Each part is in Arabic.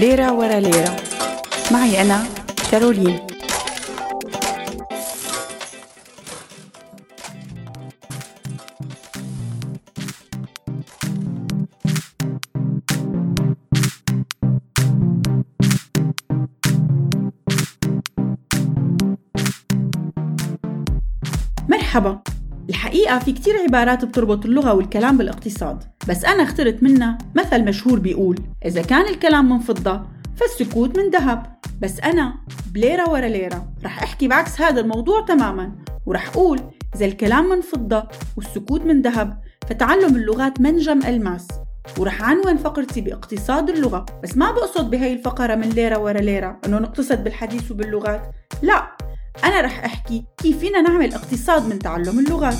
ليرة ورا ليرة. معي أنا كارولين. مرحبا. الحقيقة في كتير عبارات بتربط اللغة والكلام بالاقتصاد بس أنا اخترت منها مثل مشهور بيقول إذا كان الكلام من فضة فالسكوت من ذهب. بس أنا بليرة ورا ليرة رح أحكي بعكس هذا الموضوع تماما ورح أقول إذا الكلام من فضة والسكوت من ذهب فتعلم اللغات منجم ألماس ورح عنوان فقرتي باقتصاد اللغة. بس ما بقصد بهاي الفقرة من ليرة ورا ليرة إنه نقتصد بالحديث وباللغات لا. أنا رح أحكي كيف فينا نعمل اقتصاد من تعلم اللغات.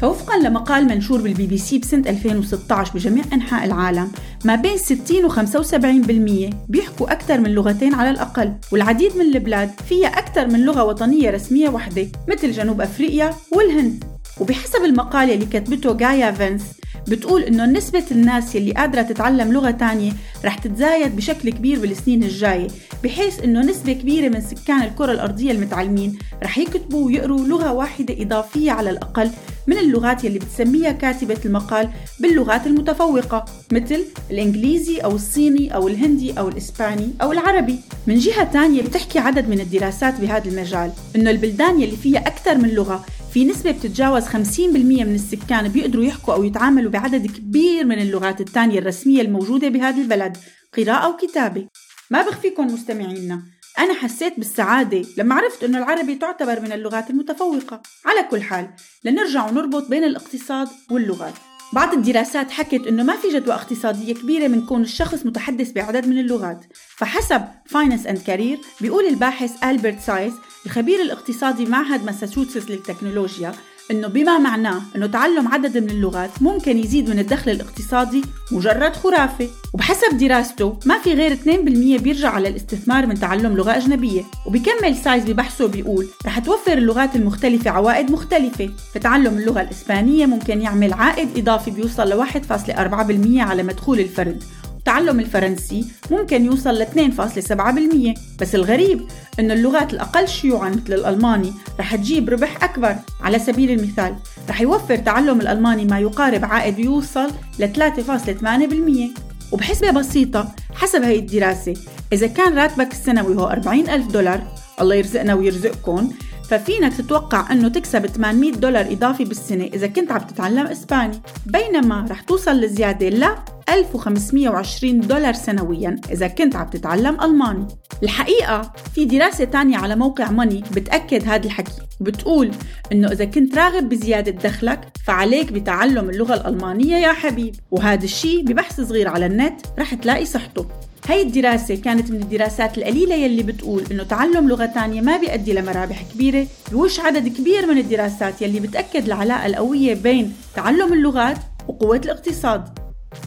فوفقا لمقال منشور بالبي بي سي بسنة 2016 بجميع أنحاء العالم ما بين 60 و 75% بيحكوا أكثر من لغتين على الأقل والعديد من البلاد فيها أكثر من لغة وطنية رسمية وحدة مثل جنوب أفريقيا والهند. وبحسب المقالة اللي كتبته جايا فينس بتقول إنه نسبة الناس يلي قادرة تتعلم لغة تانية رح تتزايد بشكل كبير بالسنين الجاية بحيث إنه نسبة كبيرة من سكان الكرة الأرضية المتعلمين رح يكتبوا ويقروا لغة واحدة إضافية على الأقل من اللغات يلي بتسميها كاتبة المقال باللغات المتفوقة مثل الإنجليزي أو الصيني أو الهندي أو الإسباني أو العربي. من جهة تانية بتحكي عدد من الدراسات بهذا المجال إنه البلدان يلي فيها أكثر من لغة في نسبة بتتجاوز 50% من السكان بيقدروا يحكوا أو يتعاملوا بعدد كبير من اللغات الثانية الرسمية الموجودة بهذا البلد قراءة وكتابة ما بخفيكم مستمعينا. أنا حسيت بالسعادة لما عرفت أنه العربي تعتبر من اللغات المتفوقة. على كل حال لنرجع ونربط بين الاقتصاد واللغات. بعض الدراسات حكت إنه ما في جدوى اقتصادية كبيرة من كون الشخص متحدث بعدد من اللغات. فحسب Finance and Career بيقول الباحث البرت سايز الخبير الاقتصادي معهد ماساتشوستس للتكنولوجيا إنه بما معناه إنه تعلم عدد من اللغات ممكن يزيد من الدخل الاقتصادي مجرد خرافة. وبحسب دراسته ما في غير 2% بيرجع على الاستثمار من تعلم لغة أجنبية. وبكمل سايز ببحثه بيقول رح توفر اللغات المختلفة عوائد مختلفة. فتعلم اللغة الإسبانية ممكن يعمل عائد إضافي بيوصل ل 1.4% على مدخول الفرد. تعلم الفرنسي ممكن يوصل ل 2.7% بس الغريب انه اللغات الأقل شيوعا مثل الألماني رح تجيب ربح أكبر. على سبيل المثال رح يوفر تعلم الألماني ما يقارب عائد يوصل ل 3.8% وبحسبة بسيطة حسب هي الدراسة إذا كان راتبك السنوي هو 40 ألف دولار الله يرزقنا ويرزقكم. ففينك تتوقع إنه تكسب 800 دولار إضافي بالسنة إذا كنت عم تتعلم إسباني. بينما رح توصل لزيادة ل 1520 دولار سنويا إذا كنت عم تتعلم ألماني. الحقيقة في دراسة تانية على موقع ماني بتأكد هذا الحكي. بتقول إنه إذا كنت راغب بزيادة دخلك فعليك بتعلم اللغة الألمانية يا حبيب. وهذا الشيء ببحث صغير على النت رح تلاقي صحته. هاي الدراسة كانت من الدراسات القليلة يلي بتقول إنه تعلم لغة تانية ما بيؤدي لمرابح كبيرة بوش عدد كبير من الدراسات يلي بتأكد العلاقة القوية بين تعلم اللغات وقوة الاقتصاد.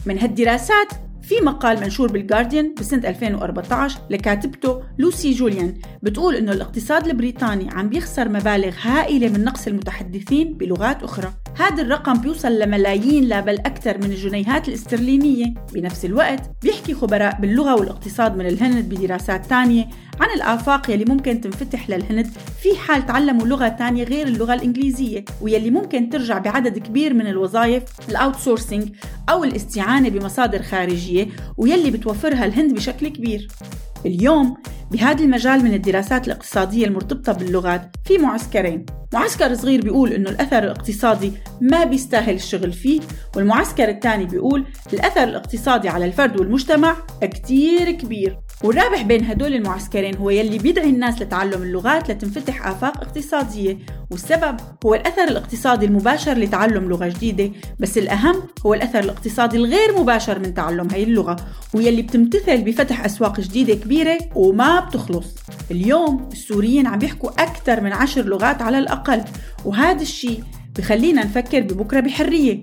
من هالدراسات. في مقال منشور بالجارديان بسنة 2014 لكاتبته لوسي جوليان بتقول إنه الاقتصاد البريطاني عم بيخسر مبالغ هائلة من نقص المتحدثين بلغات أخرى. هذا الرقم بيوصل لملايين لا بل أكثر من الجنيهات الاسترلينية. بنفس الوقت بيحكي خبراء باللغة والاقتصاد من الهند بدراسات تانية عن الآفاق يلي ممكن تنفتح للهند في حال تعلموا لغة تانية غير اللغة الإنجليزية ويلي ممكن ترجع بعدد كبير من الوظائف الأوتسورسينج أو الاستعانة بمصادر خارجية ويلي بتوفرها الهند بشكل كبير. اليوم بهذا المجال من الدراسات الاقتصادية المرتبطة باللغات في معسكرين. معسكر صغير بيقول إنه الأثر الاقتصادي ما بيستاهل الشغل فيه والمعسكر الثاني بيقول الأثر الاقتصادي على الفرد والمجتمع كتير كبير. والرابح بين هدول المعسكرين هو يلي بيدعي الناس لتعلم اللغات لتنفتح آفاق اقتصادية والسبب هو الأثر الاقتصادي المباشر لتعلم لغة جديدة بس الأهم هو الأثر الاقتصادي الغير مباشر من تعلم هاي اللغة ويلي بتمتثل بفتح أسواق جديدة كبيرة وما بتخلص. اليوم السوريين عم يحكوا أكثر من عشر لغات على الأقل وهذا الشيء بخلينا نفكر ببكرة بحرية.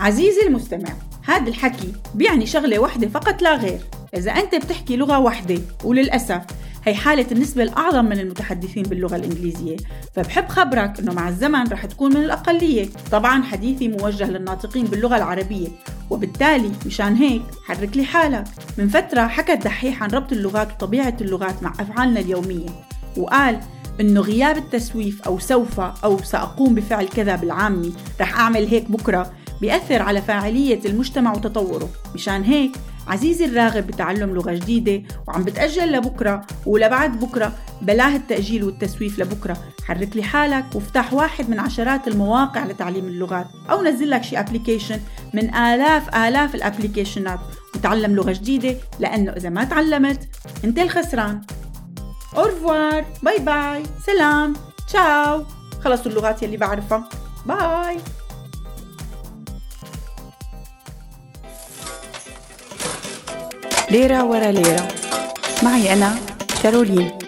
عزيزي المستمع هذا الحكي بيعني شغلة واحدة فقط لا غير. إذا أنت بتحكي لغة واحدة وللأسف هي حالة النسبة الأعظم من المتحدثين باللغة الإنجليزية فبحب خبرك أنه مع الزمن رح تكون من الأقلية. طبعا حديثي موجه للناطقين باللغة العربية وبالتالي مشان هيك حرك لي حالك. من فترة حكى الدحيح عن ربط اللغات وطبيعة اللغات مع أفعالنا اليومية وقال إنه غياب التسويف أو سوف أو سأقوم بفعل كذا بالعامي رح أعمل هيك بكرة بيأثر على فاعلية المجتمع وتطوره. مشان هيك عزيزي الراغب بتعلم لغة جديدة وعم بتأجل لبكرة ولبعد بكرة. بلاه التأجيل والتسويف لبكرة. حرك لي حالك وافتح واحد من عشرات المواقع لتعليم اللغات أو نزل لك شي application من آلاف آلاف الابلكيشنات وتعلم لغة جديدة لأنه إذا ما تعلمت أنت الخسران. au revoir bye bye. سلام. تشاو. خلصوا اللغات يلي بعرفها. باي. ليرة ورا ليرة. معي أنا كارولين.